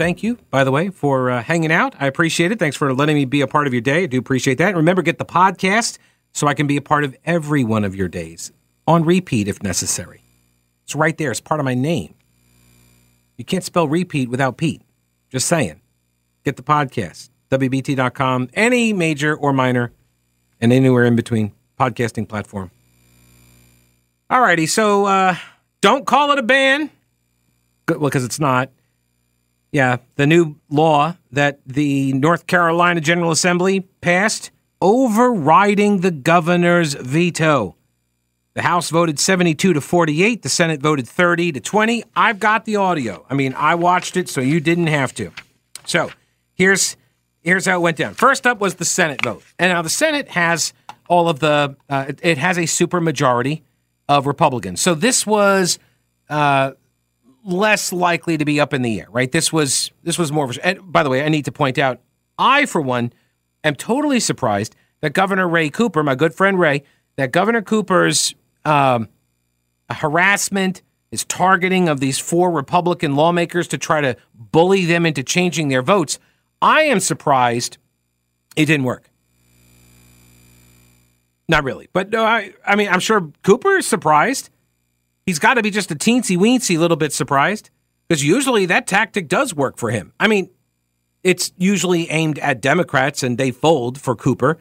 thank you, by the way, for uh, hanging out. I appreciate it. Thanks for letting me be a part of your day. I do appreciate that. And remember, get the podcast so I can be a part of every one of your days on repeat if necessary. It's right there. It's part of my name. You can't spell repeat without Pete. Just saying. Get the podcast, WBT.com, any major or minor, and anywhere in between podcasting platform. All righty. so uh, don't call it a ban. Well, because it's not. Yeah, the new law that the North Carolina General Assembly passed overriding the governor's veto. The House voted 72 to 48, the Senate voted 30 to 20. I've got the audio. I mean, I watched it so you didn't have to. So, here's here's how it went down. First up was the Senate vote. And now the Senate has all of the uh, it, it, has a super majority of Republicans. So this was uh, less likely to be up in the air, right? This was this was more of a. And by the way, I need to point out, I for one am totally surprised that Governor Ray Cooper, my good friend Ray, that Governor Cooper's um, harassment, his targeting of these four Republican lawmakers to try to bully them into changing their votes. I am surprised it didn't work. Not really, but no, I, I mean, I'm sure Cooper is surprised he's got to be just a teensy weensy little bit surprised because usually that tactic does work for him. I mean, it's usually aimed at Democrats and they fold for Cooper.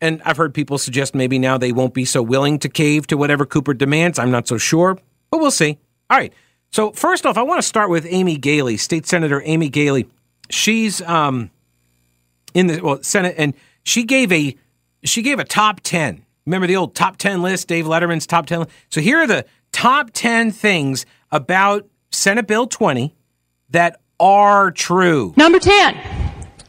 And I've heard people suggest maybe now they won't be so willing to cave to whatever Cooper demands. I'm not so sure, but we'll see. All right. So first off, I want to start with Amy Galey, State Senator Amy Galey. She's um in the well Senate, and she gave a she gave a top ten. Remember the old top ten list, Dave Letterman's top ten. So here are the top 10 things about Senate Bill 20 that are true. Number 10.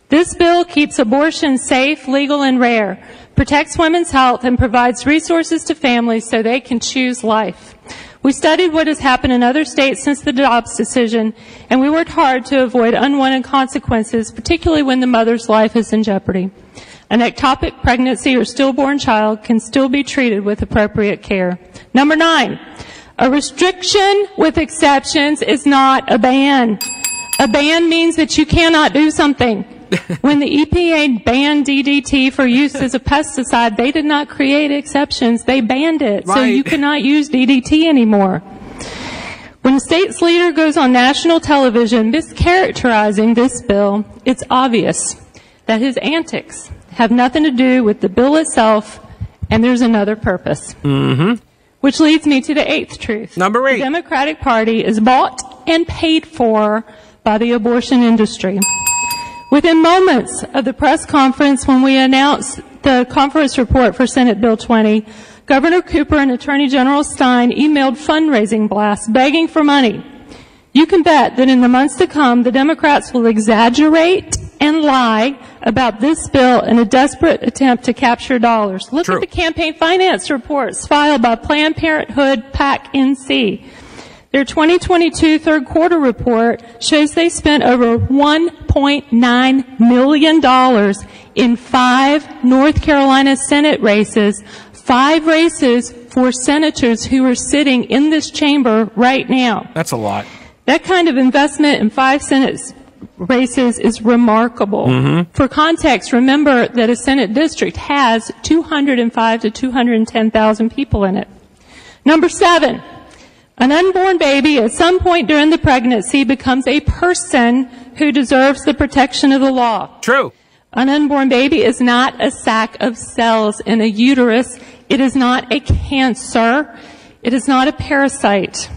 This bill keeps abortion safe, legal, and rare, protects women's health, and provides resources to families so they can choose life. We studied what has happened in other states since the Dobbs decision, and we worked hard to avoid unwanted consequences, particularly when the mother's life is in jeopardy. An ectopic pregnancy or stillborn child can still be treated with appropriate care. Number nine, a restriction with exceptions is not a ban. A ban means that you cannot do something. when the EPA banned DDT for use as a pesticide, they did not create exceptions. They banned it. Right. So you cannot use DDT anymore. When a state's leader goes on national television mischaracterizing this bill, it's obvious that his antics have nothing to do with the bill itself, and there's another purpose. Mm-hmm. Which leads me to the eighth truth. Number eight. The Democratic Party is bought and paid for by the abortion industry. Within moments of the press conference when we announced the conference report for Senate Bill 20, Governor Cooper and Attorney General Stein emailed fundraising blasts begging for money. You can bet that in the months to come, the Democrats will exaggerate and lie about this bill in a desperate attempt to capture dollars. Look True. at the campaign finance reports filed by Planned Parenthood PAC NC. Their 2022 third quarter report shows they spent over $1.9 million in five North Carolina Senate races, five races for senators who are sitting in this chamber right now. That's a lot. That kind of investment in five Senate races is remarkable. Mm-hmm. For context, remember that a Senate district has 205 to 210,000 people in it. Number seven, an unborn baby at some point during the pregnancy becomes a person who deserves the protection of the law. True. An unborn baby is not a sack of cells in a uterus. It is not a cancer. It is not a parasite.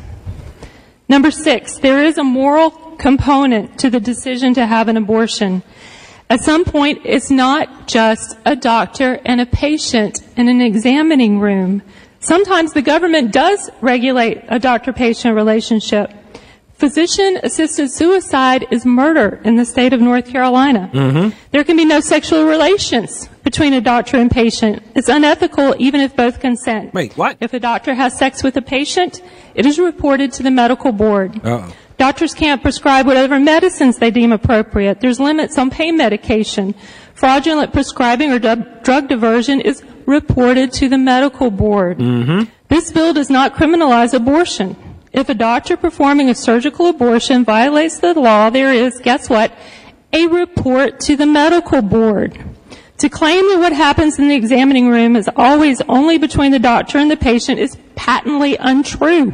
Number six, there is a moral component to the decision to have an abortion. At some point, it's not just a doctor and a patient in an examining room. Sometimes the government does regulate a doctor-patient relationship. Physician assisted suicide is murder in the state of North Carolina. Mm-hmm. There can be no sexual relations between a doctor and patient. It's unethical even if both consent. Wait, what? If a doctor has sex with a patient, it is reported to the medical board. Uh-oh. Doctors can't prescribe whatever medicines they deem appropriate. There's limits on pain medication. Fraudulent prescribing or drug diversion is reported to the medical board. Mm-hmm. This bill does not criminalize abortion. If a doctor performing a surgical abortion violates the law, there is, guess what, a report to the medical board. To claim that what happens in the examining room is always only between the doctor and the patient is patently untrue.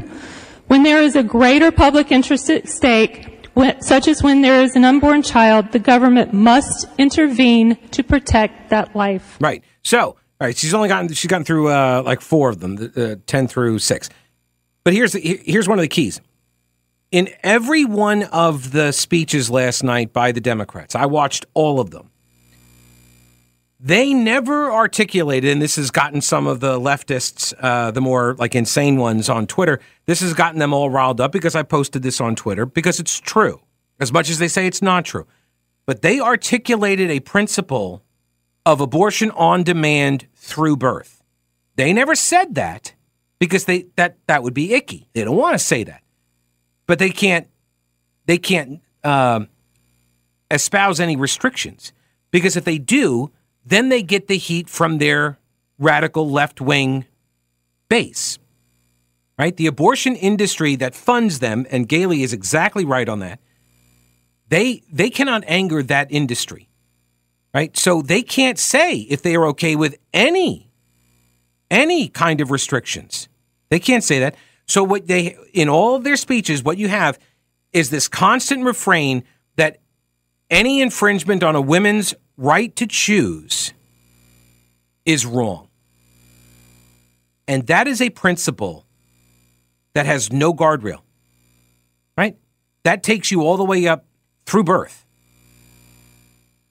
When there is a greater public interest at stake, such as when there is an unborn child, the government must intervene to protect that life. Right. So, all right, she's only gotten she's gotten through uh, like four of them, uh, ten through six. But here's the, here's one of the keys. In every one of the speeches last night by the Democrats, I watched all of them. They never articulated, and this has gotten some of the leftists, uh, the more like insane ones on Twitter, this has gotten them all riled up because I posted this on Twitter because it's true, as much as they say it's not true. But they articulated a principle of abortion on demand through birth. They never said that because they that that would be icky. They don't want to say that, but they can't they can't um, espouse any restrictions because if they do, then they get the heat from their radical left wing base. Right, the abortion industry that funds them, and Galey is exactly right on that. They they cannot anger that industry, right? So they can't say if they are okay with any any kind of restrictions. They can't say that. So what they in all of their speeches, what you have is this constant refrain that any infringement on a woman's right to choose is wrong. And that is a principle that has no guardrail. Right? That takes you all the way up through birth.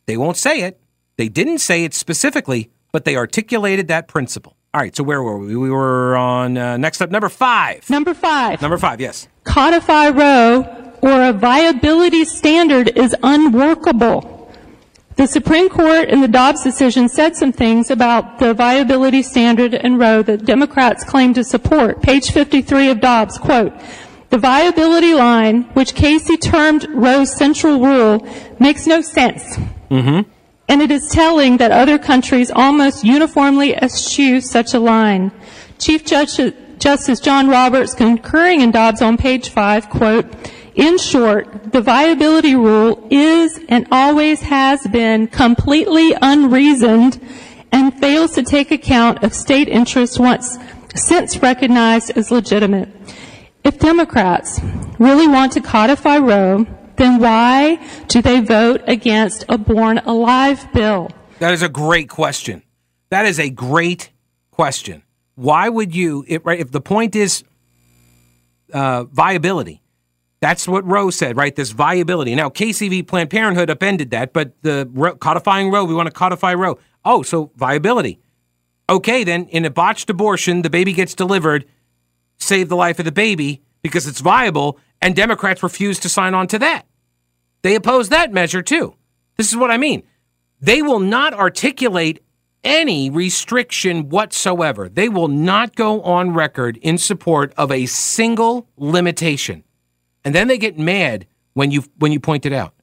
They won't say it. They didn't say it specifically, but they articulated that principle. All right, so where were we? We were on uh, next up, number five. Number five. Number five, yes. Codify Roe or a viability standard is unworkable. The Supreme Court in the Dobbs decision said some things about the viability standard in Roe that Democrats claim to support. Page 53 of Dobbs, quote, the viability line, which Casey termed Roe's central rule, makes no sense. Mm-hmm. And it is telling that other countries almost uniformly eschew such a line. Chief Justice John Roberts concurring in Dobbs on page 5, quote, in short, the viability rule is and always has been completely unreasoned and fails to take account of state interests once since recognized as legitimate. If Democrats really want to codify Roe, then why do they vote against a born alive bill? That is a great question. That is a great question. Why would you, if, right, if the point is uh, viability, that's what Roe said, right? This viability. Now, Casey v. Planned Parenthood upended that, but the codifying Roe, we want to codify Roe. Oh, so viability. Okay, then in a botched abortion, the baby gets delivered, save the life of the baby because it's viable, and Democrats refuse to sign on to that. They oppose that measure too. This is what I mean. They will not articulate any restriction whatsoever. They will not go on record in support of a single limitation. And then they get mad when you when you point it out.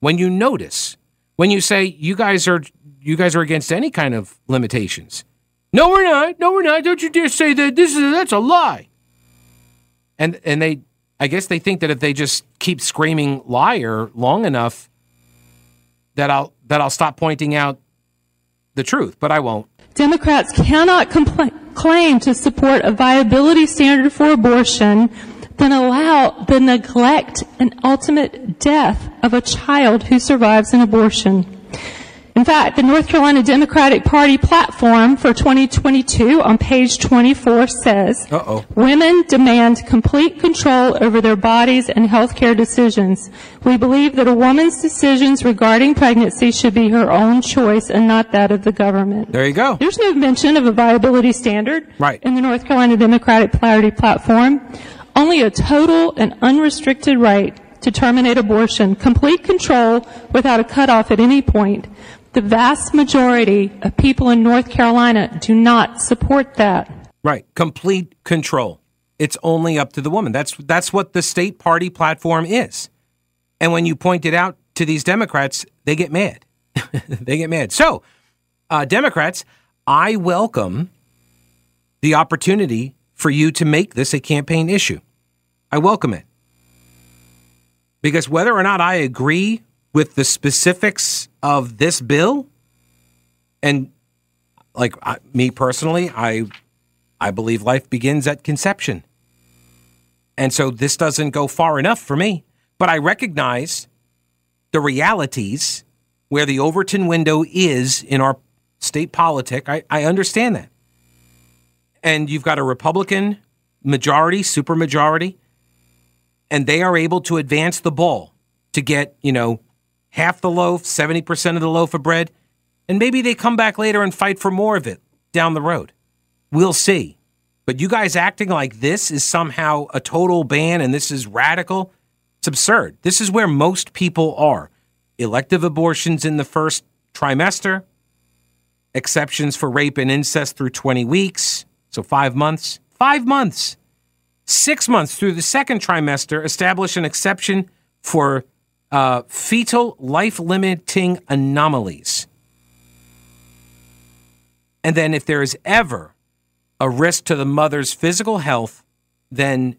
When you notice, when you say you guys are you guys are against any kind of limitations. No, we're not. No, we're not. Don't you dare say that. This is that's a lie. And and they I guess they think that if they just keep screaming liar long enough, that I'll that I'll stop pointing out the truth, but I won't. Democrats cannot compl- claim to support a viability standard for abortion, then allow the neglect and ultimate death of a child who survives an abortion. In fact, the North Carolina Democratic Party platform for 2022 on page 24 says, Uh-oh. Women demand complete control over their bodies and healthcare decisions. We believe that a woman's decisions regarding pregnancy should be her own choice and not that of the government. There you go. There's no mention of a viability standard right. in the North Carolina Democratic Party platform. Only a total and unrestricted right to terminate abortion, complete control without a cutoff at any point. The vast majority of people in North Carolina do not support that. Right. Complete control. It's only up to the woman. That's that's what the state party platform is. And when you point it out to these Democrats, they get mad. they get mad. So, uh, Democrats, I welcome the opportunity for you to make this a campaign issue. I welcome it. Because whether or not I agree with the specifics of this bill, and like I, me personally, I I believe life begins at conception. And so this doesn't go far enough for me, but I recognize the realities where the Overton window is in our state politic. I, I understand that. And you've got a Republican majority, supermajority, and they are able to advance the ball to get, you know, half the loaf, 70% of the loaf of bread, and maybe they come back later and fight for more of it down the road. We'll see. But you guys acting like this is somehow a total ban and this is radical, it's absurd. This is where most people are. Elective abortions in the first trimester, exceptions for rape and incest through 20 weeks, so five months. Five months. Six months through the second trimester, establish an exception for uh, fetal life limiting anomalies. And then, if there is ever a risk to the mother's physical health, then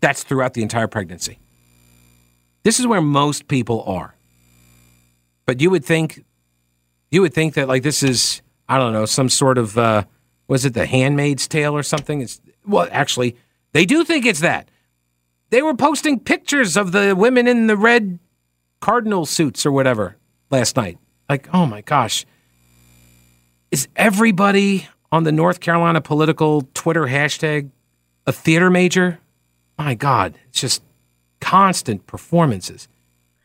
that's throughout the entire pregnancy. This is where most people are. But you would think, you would think that like this is, I don't know, some sort of, uh, was it the Handmaid's Tale or something? It's well, actually, they do think it's that. They were posting pictures of the women in the red cardinal suits or whatever last night. Like, oh my gosh. Is everybody on the North Carolina political Twitter hashtag a theater major? My God, it's just constant performances.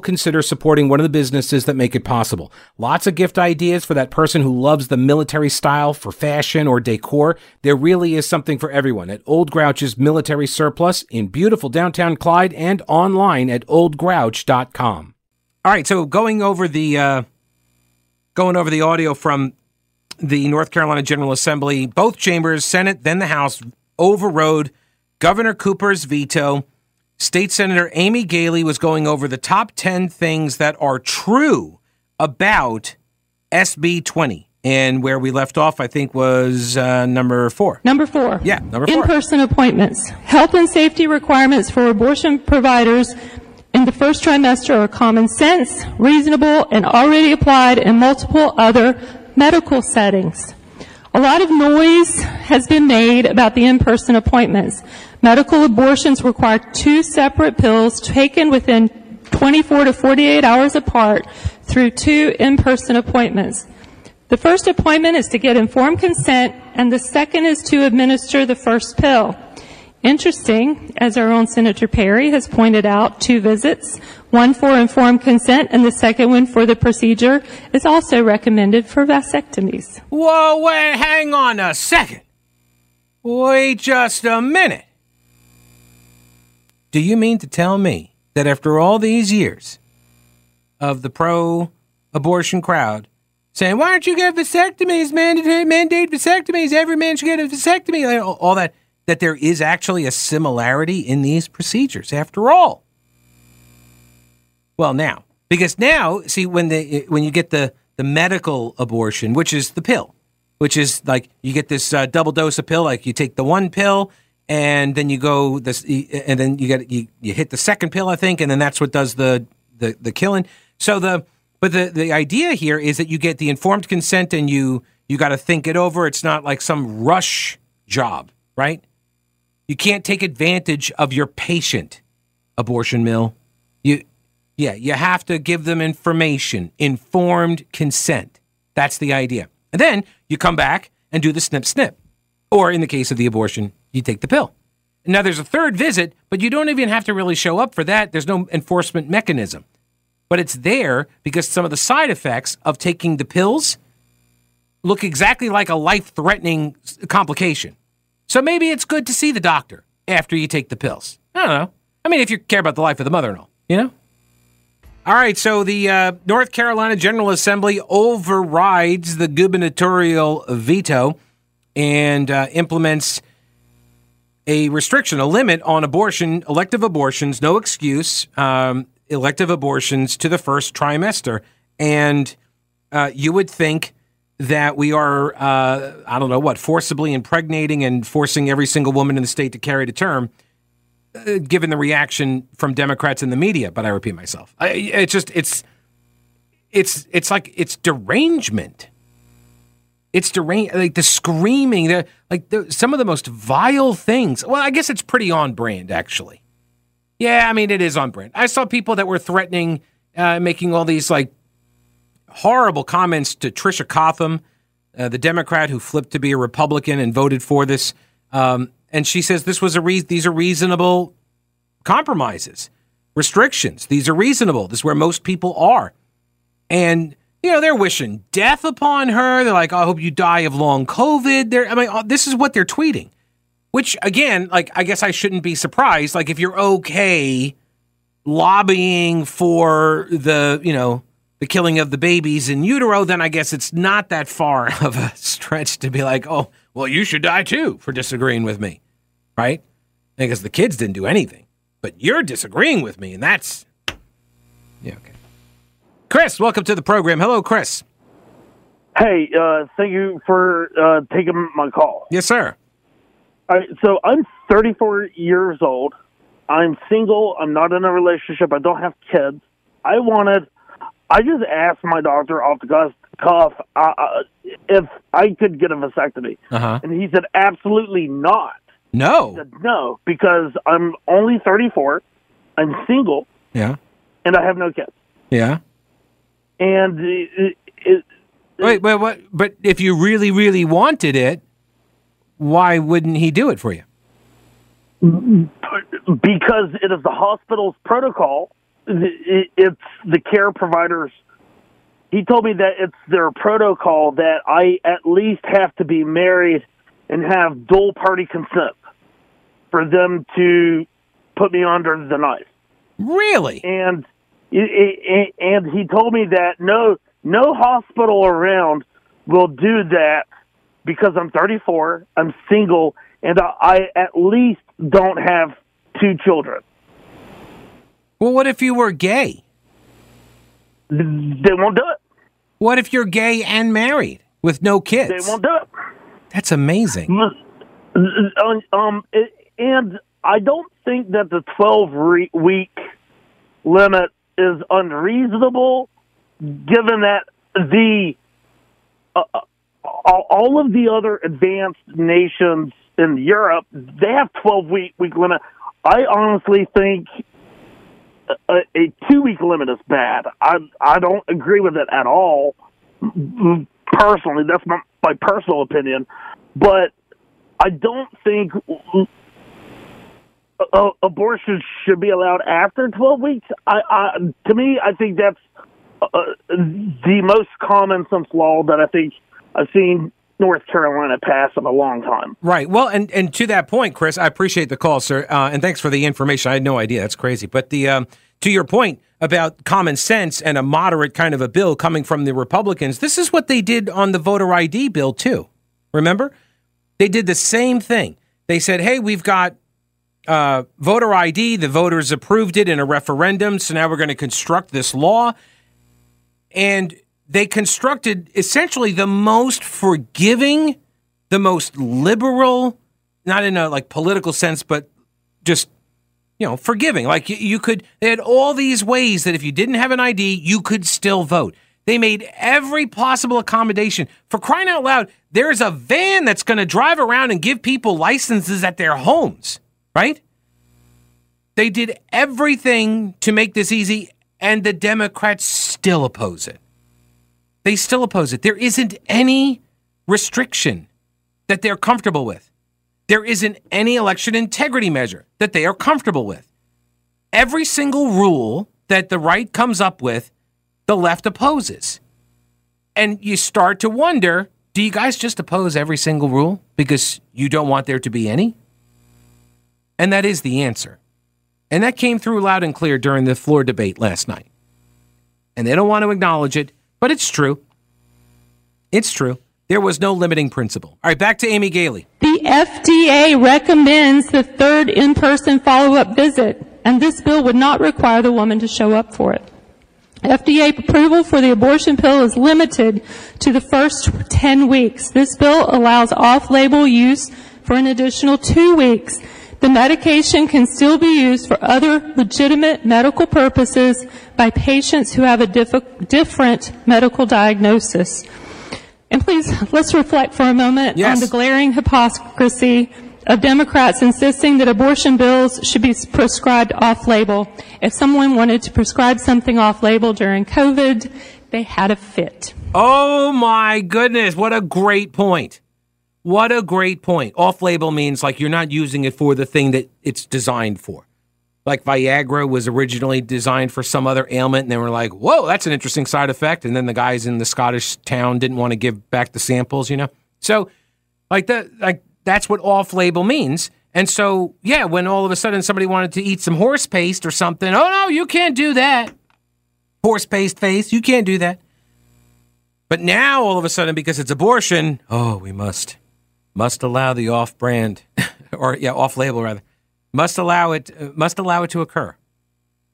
will consider supporting one of the businesses that make it possible. Lots of gift ideas for that person who loves the military style for fashion or decor. There really is something for everyone at Old Grouch's Military Surplus in beautiful downtown Clyde and online at oldgrouch.com. All right, so going over the uh, going over the audio from the North Carolina General Assembly, both chambers, Senate, then the House, overrode Governor Cooper's veto State Senator Amy Galey was going over the top 10 things that are true about SB 20. And where we left off, I think, was uh, number four. Number four. Yeah, number four. In person appointments. Health and safety requirements for abortion providers in the first trimester are common sense, reasonable, and already applied in multiple other medical settings. A lot of noise has been made about the in person appointments. Medical abortions require two separate pills taken within 24 to 48 hours apart through two in-person appointments. The first appointment is to get informed consent, and the second is to administer the first pill. Interesting, as our own Senator Perry has pointed out, two visits, one for informed consent and the second one for the procedure, is also recommended for vasectomies. Whoa, wait, hang on a second. Wait just a minute. Do you mean to tell me that after all these years of the pro abortion crowd saying, why don't you get vasectomies, mandate, mandate vasectomies, every man should get a vasectomy, all that, that there is actually a similarity in these procedures after all? Well, now, because now, see, when the when you get the the medical abortion, which is the pill, which is like you get this uh, double dose of pill, like you take the one pill and then you go this, and then you get you, you hit the second pill, I think, and then that's what does the the, the killing. So the but the the idea here is that you get the informed consent, and you you got to think it over. It's not like some rush job, right? You can't take advantage of your patient, abortion mill. You, yeah, you have to give them information, informed consent. That's the idea. And then you come back and do the snip snip. Or in the case of the abortion, you take the pill. Now there's a third visit, but you don't even have to really show up for that. There's no enforcement mechanism. But it's there because some of the side effects of taking the pills look exactly like a life threatening complication. So maybe it's good to see the doctor after you take the pills. I don't know. I mean, if you care about the life of the mother and all, you know? All right, so the uh, North Carolina General Assembly overrides the gubernatorial veto and uh, implements a restriction, a limit on abortion, elective abortions, no excuse, um, elective abortions to the first trimester. And uh, you would think that we are, uh, I don't know what, forcibly impregnating and forcing every single woman in the state to carry to term, uh, given the reaction from Democrats in the media. But I repeat myself, I, it's just it's it's it's like it's derangement. It's deranged, like the screaming, the like the, some of the most vile things. Well, I guess it's pretty on brand, actually. Yeah, I mean it is on brand. I saw people that were threatening, uh, making all these like horrible comments to Tricia Cotham, uh, the Democrat who flipped to be a Republican and voted for this. Um, and she says this was a re- these are reasonable compromises, restrictions. These are reasonable. This is where most people are. And you know they're wishing death upon her. They're like, "I hope you die of long COVID." They're, I mean, uh, this is what they're tweeting. Which again, like, I guess I shouldn't be surprised. Like, if you're okay lobbying for the, you know, the killing of the babies in utero, then I guess it's not that far of a stretch to be like, oh, well, you should die too for disagreeing with me, right? Because the kids didn't do anything, but you're disagreeing with me, and that's yeah, okay. Chris, welcome to the program. Hello, Chris. Hey, uh, thank you for uh, taking my call. Yes, sir. All right, so I'm 34 years old. I'm single. I'm not in a relationship. I don't have kids. I wanted I just asked my doctor off the cuff uh, uh, if I could get a vasectomy, Uh-huh. and he said absolutely not. No. He said no because I'm only 34, I'm single, Yeah. and I have no kids. Yeah. And it, it, Wait, wait, what? But if you really, really wanted it, why wouldn't he do it for you? because it is the hospital's protocol. it- It's the care providers. He told me that it's their protocol that I at least have to be married and have dual party consent for them to put me under the knife. Really? And it- it- and he told me that no no hospital around will do that because I'm 34, I'm single, and I, I at least don't have two children. Well, what if you were gay? They won't do it. What if you're gay and married with no kids? They won't do it. That's amazing. Um, Um, and I don't think that the 12 re- week limit is unreasonable, given that the uh, uh, all of the other advanced nations in Europe they have 12 week week limit. I honestly think a, a two week limit is bad. I I don't agree with it at all. Personally, that's my my personal opinion, but I don't think uh, abortion should be allowed after 12 weeks. I, I to me, I think that's uh, the most common sense law that I think I've seen North Carolina pass in a long time. Right. Well, and, and to that point, Chris, I appreciate the call, sir, uh, and thanks for the information. I had no idea. That's crazy. But the um, to your point about common sense and a moderate kind of a bill coming from the Republicans, this is what they did on the voter ID bill too. Remember, they did the same thing. They said, "Hey, we've got uh, voter ID. The voters approved it in a referendum, so now we're going to construct this law." And they constructed essentially the most forgiving, the most liberal, not in a like political sense, but just you know forgiving. Like you, you could, they had all these ways that if you didn't have an ID, you could still vote. They made every possible accommodation. For crying out loud, there's a van that's going to drive around and give people licenses at their homes, right? They did everything to make this easy, and the Democrats still oppose it. They still oppose it. There isn't any restriction that they're comfortable with. There isn't any election integrity measure that they are comfortable with. Every single rule that the right comes up with, the left opposes. And you start to wonder do you guys just oppose every single rule because you don't want there to be any? And that is the answer. And that came through loud and clear during the floor debate last night. And they don't want to acknowledge it, but it's true. It's true. There was no limiting principle. All right, back to Amy Galey. The FDA recommends the third in-person follow-up visit, and this bill would not require the woman to show up for it. FDA approval for the abortion pill is limited to the first 10 weeks. This bill allows off-label use for an additional two weeks. The medication can still be used for other legitimate medical purposes by patients who have a diff- different medical diagnosis. And please, let's reflect for a moment yes. on the glaring hypocrisy of Democrats insisting that abortion bills should be prescribed off label. If someone wanted to prescribe something off label during COVID, they had a fit. Oh my goodness, what a great point. What a great point. Off label means like you're not using it for the thing that it's designed for. Like Viagra was originally designed for some other ailment, and they were like, whoa, that's an interesting side effect. And then the guys in the Scottish town didn't want to give back the samples, you know? So, like, the, like that's what off label means. And so, yeah, when all of a sudden somebody wanted to eat some horse paste or something, oh no, you can't do that. Horse paste face, you can't do that. But now all of a sudden, because it's abortion, oh, we must must allow the off brand or yeah, off label rather. Must allow it must allow it to occur.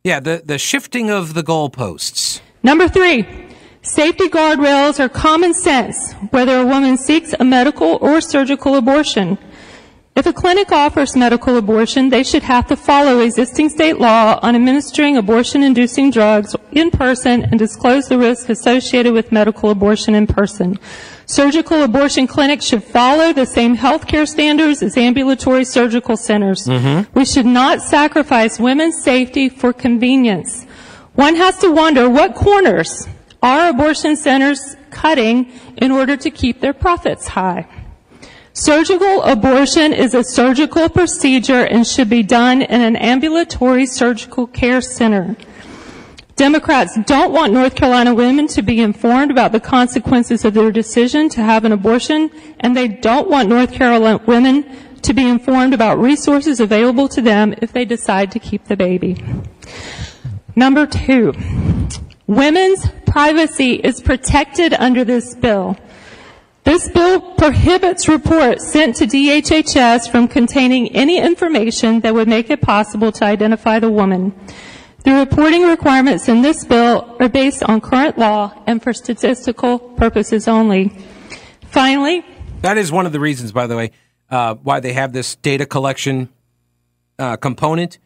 Yeah, the, the shifting of the goalposts. Number three, Safety guardrails are common sense, whether a woman seeks a medical or surgical abortion. If a clinic offers medical abortion, they should have to follow existing state law on administering abortion-inducing drugs in person and disclose the risk associated with medical abortion in person. Surgical abortion clinics should follow the same healthcare standards as ambulatory surgical centers. Mm-hmm. We should not sacrifice women's safety for convenience. One has to wonder what corners are abortion centers cutting in order to keep their profits high? Surgical abortion is a surgical procedure and should be done in an ambulatory surgical care center. Democrats don't want North Carolina women to be informed about the consequences of their decision to have an abortion, and they don't want North Carolina women to be informed about resources available to them if they decide to keep the baby. Number two, Women's privacy is protected under this bill. This bill prohibits reports sent to DHHS from containing any information that would make it possible to identify the woman. The reporting requirements in this bill are based on current law and for statistical purposes only. Finally, that is one of the reasons, by the way, uh, why they have this data collection uh, component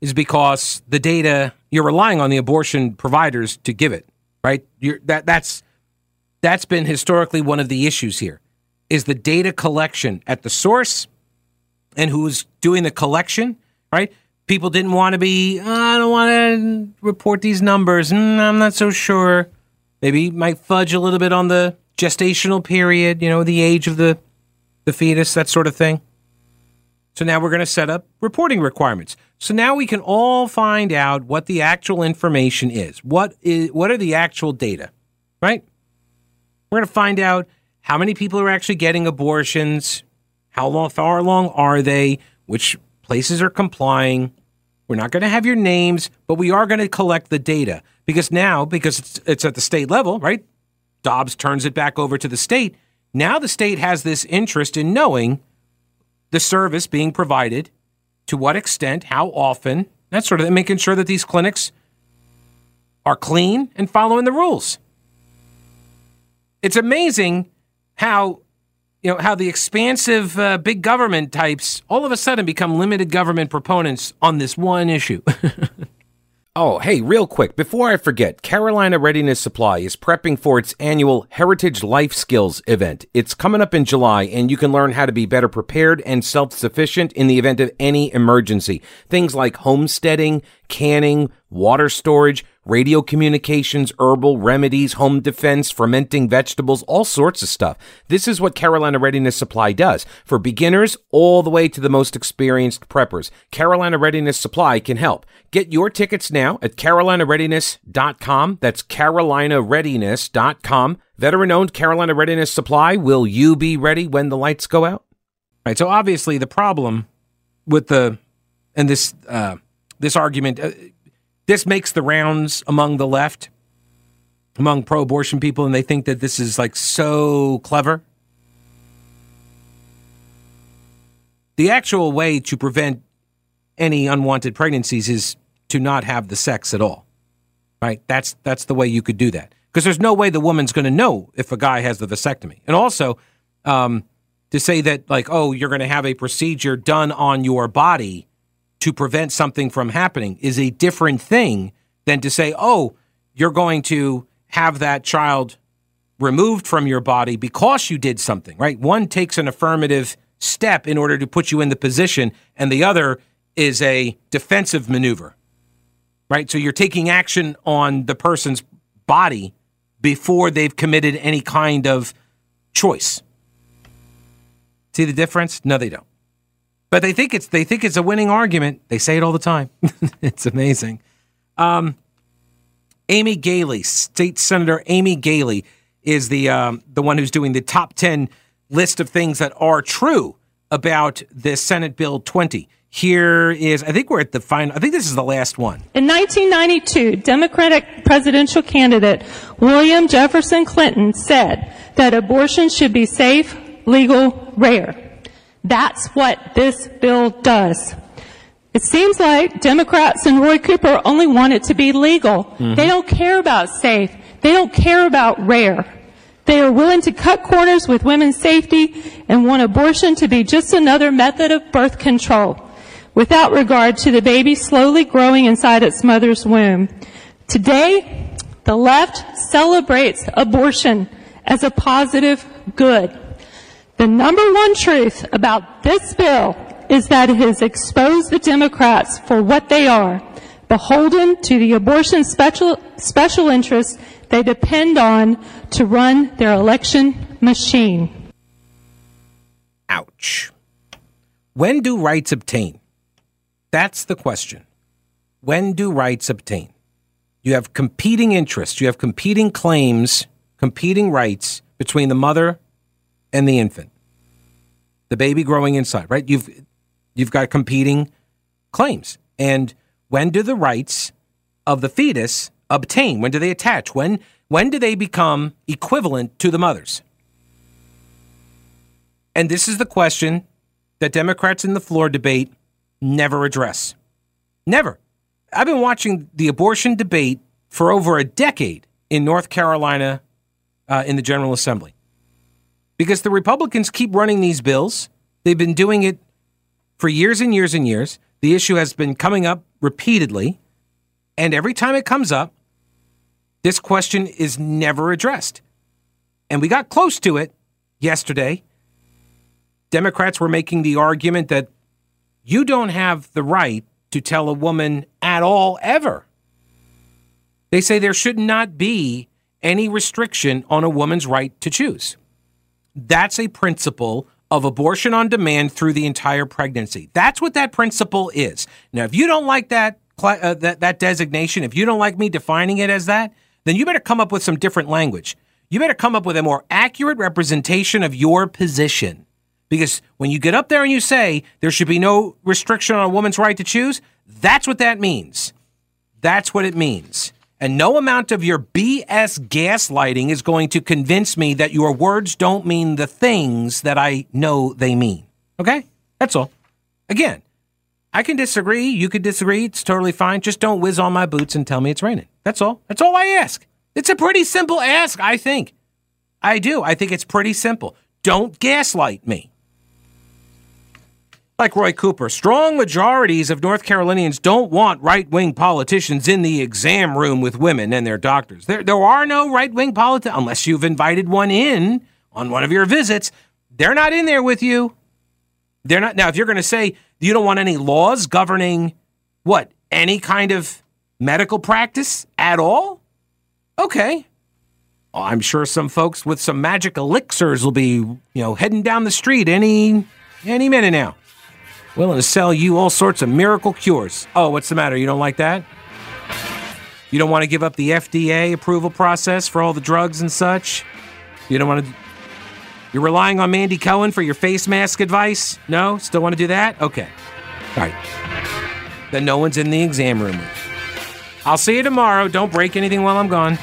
is because the data you're relying on the abortion providers to give it, right? You're, that that's that's been historically one of the issues here is the data collection at the source and who's doing the collection, right? People didn't want to be, oh, I don't want to report these numbers. Mm, I'm not so sure. Maybe might fudge a little bit on the gestational period, you know, the age of the the fetus, that sort of thing. So now we're going to set up reporting requirements. So now we can all find out what the actual information is. What is what are the actual data? Right? We're going to find out how many people are actually getting abortions, how long far along are they, which places are complying. We're not going to have your names, but we are going to collect the data because now because it's, it's at the state level, right? Dobbs turns it back over to the state. Now the state has this interest in knowing the service being provided, to what extent, how often, that sort of thing, making sure that these clinics are clean and following the rules. It's amazing how you know how the expansive uh, big government types all of a sudden become limited government proponents on this one issue. Oh, hey, real quick, before I forget, Carolina Readiness Supply is prepping for its annual Heritage Life Skills event. It's coming up in July, and you can learn how to be better prepared and self sufficient in the event of any emergency. Things like homesteading, canning, water storage, radio communications, herbal remedies, home defense, fermenting vegetables, all sorts of stuff. This is what Carolina Readiness Supply does for beginners all the way to the most experienced preppers. Carolina Readiness Supply can help. Get your tickets now at carolinareadiness.com. That's carolinareadiness.com. Veteran owned Carolina Readiness Supply. Will you be ready when the lights go out? All right. So obviously the problem with the and this uh, this argument uh, this makes the rounds among the left, among pro abortion people, and they think that this is like so clever. The actual way to prevent any unwanted pregnancies is to not have the sex at all. Right? That's that's the way you could do that. Because there's no way the woman's going to know if a guy has the vasectomy. And also, um, to say that like, oh, you're going to have a procedure done on your body to prevent something from happening is a different thing than to say, oh, you're going to have that child removed from your body because you did something, right? One takes an affirmative step in order to put you in the position, and the other is a defensive maneuver, right? So you're taking action on the person's body before they've committed any kind of choice. See the difference? No, they don't. But they think it's they think it's a winning argument. They say it all the time. it's amazing. Um, Amy Galey, State Senator Amy Galey, is the um, the one who's doing the top ten list of things that are true about this Senate Bill 20. Here is, I think we're at the final, I think this is the last one. In 1992, Democratic presidential candidate William Jefferson Clinton said that abortion should be safe, legal, rare. That's what this bill does. It seems like Democrats and Roy Cooper only want it to be legal. Mm-hmm. They don't care about safe. They don't care about rare. They are willing to cut corners with women's safety and want abortion to be just another method of birth control without regard to the baby slowly growing inside its mother's womb. Today, the left celebrates abortion as a positive good. The number one truth about this bill is that it has exposed the Democrats for what they are, beholden to the abortion special, special interests they depend on to run their election machine. Ouch. When do rights obtain? That's the question. When do rights obtain? You have competing interests, you have competing claims, competing rights between the mother and the infant, the baby growing inside, right? You've you've got competing claims. And when do the rights of the fetus obtain? When do they attach? When when do they become equivalent to the mother's? And this is the question that Democrats in the floor debate never address. Never. I've been watching the abortion debate for over a decade in North Carolina uh, in the General Assembly because the Republicans keep running these bills. They've been doing it for years and years and years. The issue has been coming up repeatedly. And every time it comes up, this question is never addressed. And we got close to it yesterday. Democrats were making the argument that you don't have the right to tell a woman at all, ever. They say there should not be any restriction on a woman's right to choose. That's a principle of abortion on demand through the entire pregnancy. That's what that principle is. Now, if you don't like that uh, that that designation, if you don't like me defining it as that, then you better come up with some different language. You better come up with a more accurate representation of your position. Because when you get up there and you say there should be no restriction on a woman's right to choose, that's what that means. That's what it means. And no amount of your BS gaslighting is going to convince me that your words don't mean the things that I know they mean. Okay? That's all. Again, I can disagree. You could disagree. It's totally fine. Just don't whiz on my boots and tell me it's raining. That's all. That's all I ask. It's a pretty simple ask, I think. I do. I think it's pretty simple. Don't gaslight me. Like Roy Cooper, strong majorities of North Carolinians don't want right wing politicians in the exam room with women and their doctors. There, there are no right wing politicians, unless you've invited one in on one of your visits. They're not in there with you. They're not. Now, if you're going to say you don't want any laws governing what, any kind of medical practice at all? Okay. Well, I'm sure some folks with some magic elixirs will be, you know, heading down the street any any minute now willing to sell you all sorts of miracle cures. Oh, what's the matter? You don't like that? You don't want to give up the FDA approval process for all the drugs and such? You don't want to. You're relying on Mandy Cohen for your face mask advice? No? Still want to do that? Okay. All right. Then no one's in the exam room. I'll see you tomorrow. Don't break anything while I'm gone.